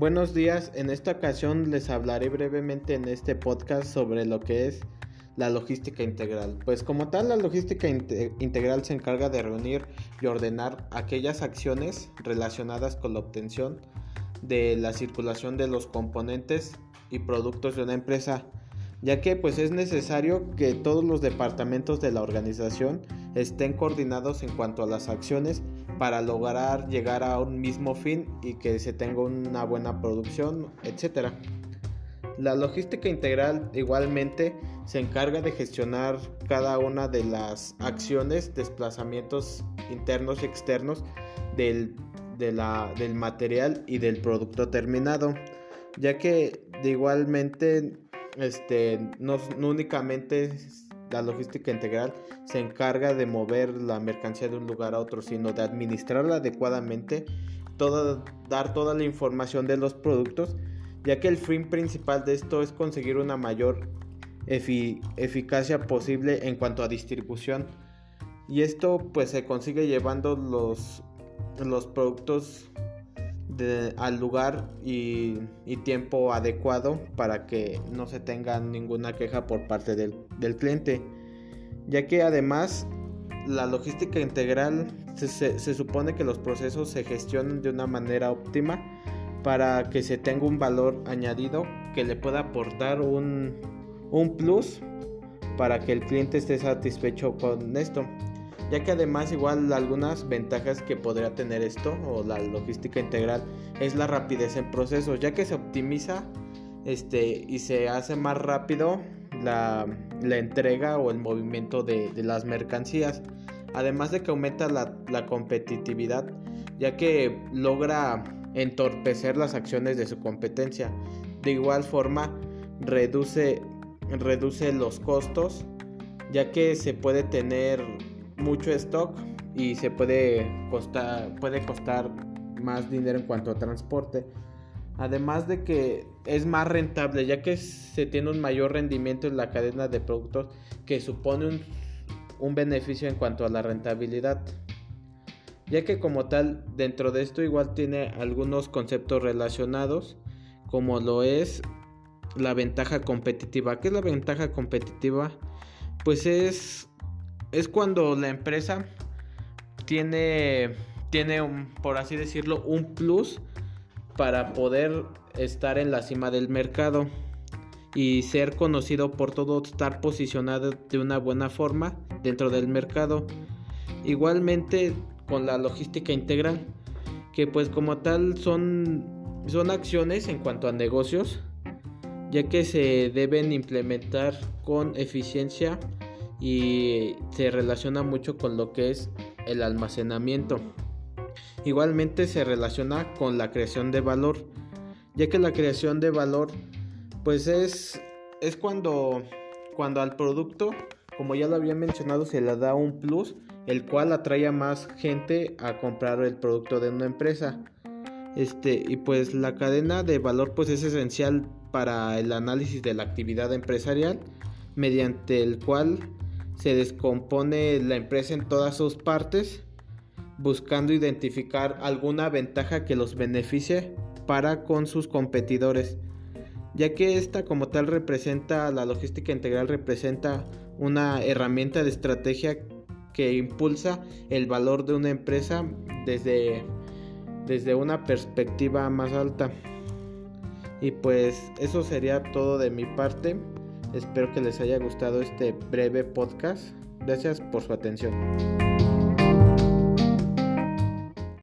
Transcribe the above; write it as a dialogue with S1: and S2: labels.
S1: Buenos días, en esta ocasión les hablaré brevemente en este podcast sobre lo que es la logística integral. Pues como tal, la logística integral se encarga de reunir y ordenar aquellas acciones relacionadas con la obtención de la circulación de los componentes y productos de una empresa, ya que pues es necesario que todos los departamentos de la organización estén coordinados en cuanto a las acciones para lograr llegar a un mismo fin y que se tenga una buena producción, etc. La logística integral igualmente se encarga de gestionar cada una de las acciones, desplazamientos internos y externos del, del material y del producto terminado, ya que de igualmente este, no, no únicamente la logística integral se encarga de mover la mercancía de un lugar a otro, sino de administrarla adecuadamente, dar toda la información de los productos, ya que el fin principal de esto es conseguir una mayor eficacia posible en cuanto a distribución. Y esto pues se consigue llevando los, los productos al lugar y, tiempo adecuado para que no se tenga ninguna queja por parte del, cliente. Ya que además la logística integral se, supone que los procesos se gestionan de una manera óptima para que se tenga un valor añadido que le pueda aportar un, un plus para que el cliente esté satisfecho con esto ya que además igual algunas ventajas que podría tener esto o la logística integral es la rapidez en procesos, ya que se optimiza este, y se hace más rápido la, entrega o el movimiento de, las mercancías, además de que aumenta la, la competitividad, ya que logra entorpecer las acciones de su competencia. De igual forma, reduce, reduce los costos, ya que se puede tener mucho stock y se puede costar, puede costar más dinero en cuanto a transporte. Además de que es más rentable ya que se tiene un mayor rendimiento en la cadena de productos que supone un, un beneficio en cuanto a la rentabilidad. Ya que como tal dentro de esto igual tiene algunos conceptos relacionados como lo es la ventaja competitiva. ¿Qué es la ventaja competitiva? Pues es es cuando la empresa tiene, tiene un, por así decirlo, un plus para poder estar en la cima del mercado y ser conocido por todo, estar posicionado de una buena forma dentro del mercado. Igualmente con la logística integral, que pues como tal son, son acciones en cuanto a negocios, ya que se deben implementar con eficiencia y se relaciona mucho con lo que es el almacenamiento. Igualmente se relaciona con la creación de valor, ya que la creación de valor pues es, es cuando, cuando al producto, como ya lo había mencionado, se le da un plus, el cual atrae a más gente a comprar el producto de una empresa. Este, y pues la cadena de valor pues es esencial para el análisis de la actividad empresarial, mediante el cual se descompone la empresa en todas sus partes, buscando identificar alguna ventaja que los beneficie para con sus competidores, ya que esta como tal representa, la logística integral representa una herramienta de estrategia que impulsa el valor de una empresa desde, desde una perspectiva más alta. Y pues eso sería todo de mi parte. Espero que les haya gustado este breve podcast. Gracias por su atención.